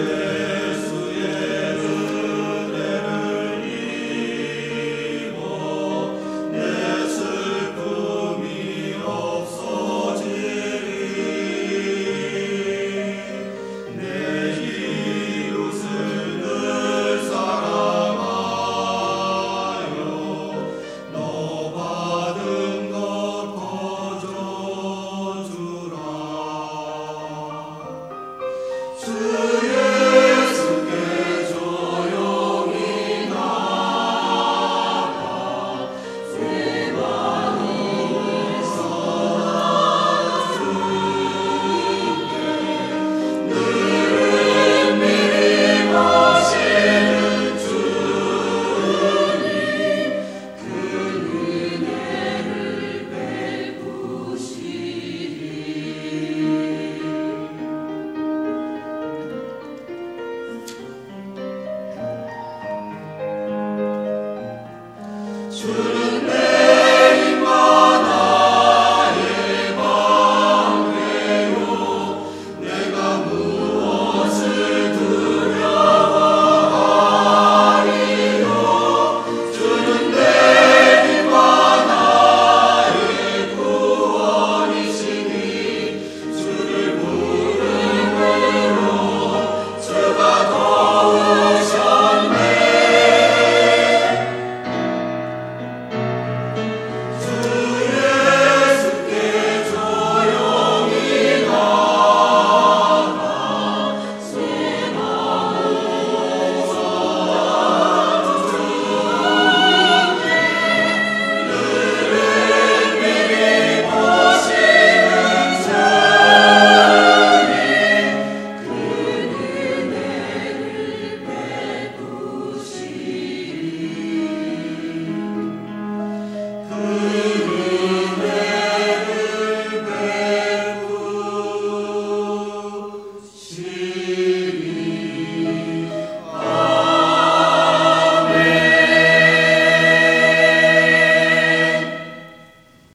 Yeah.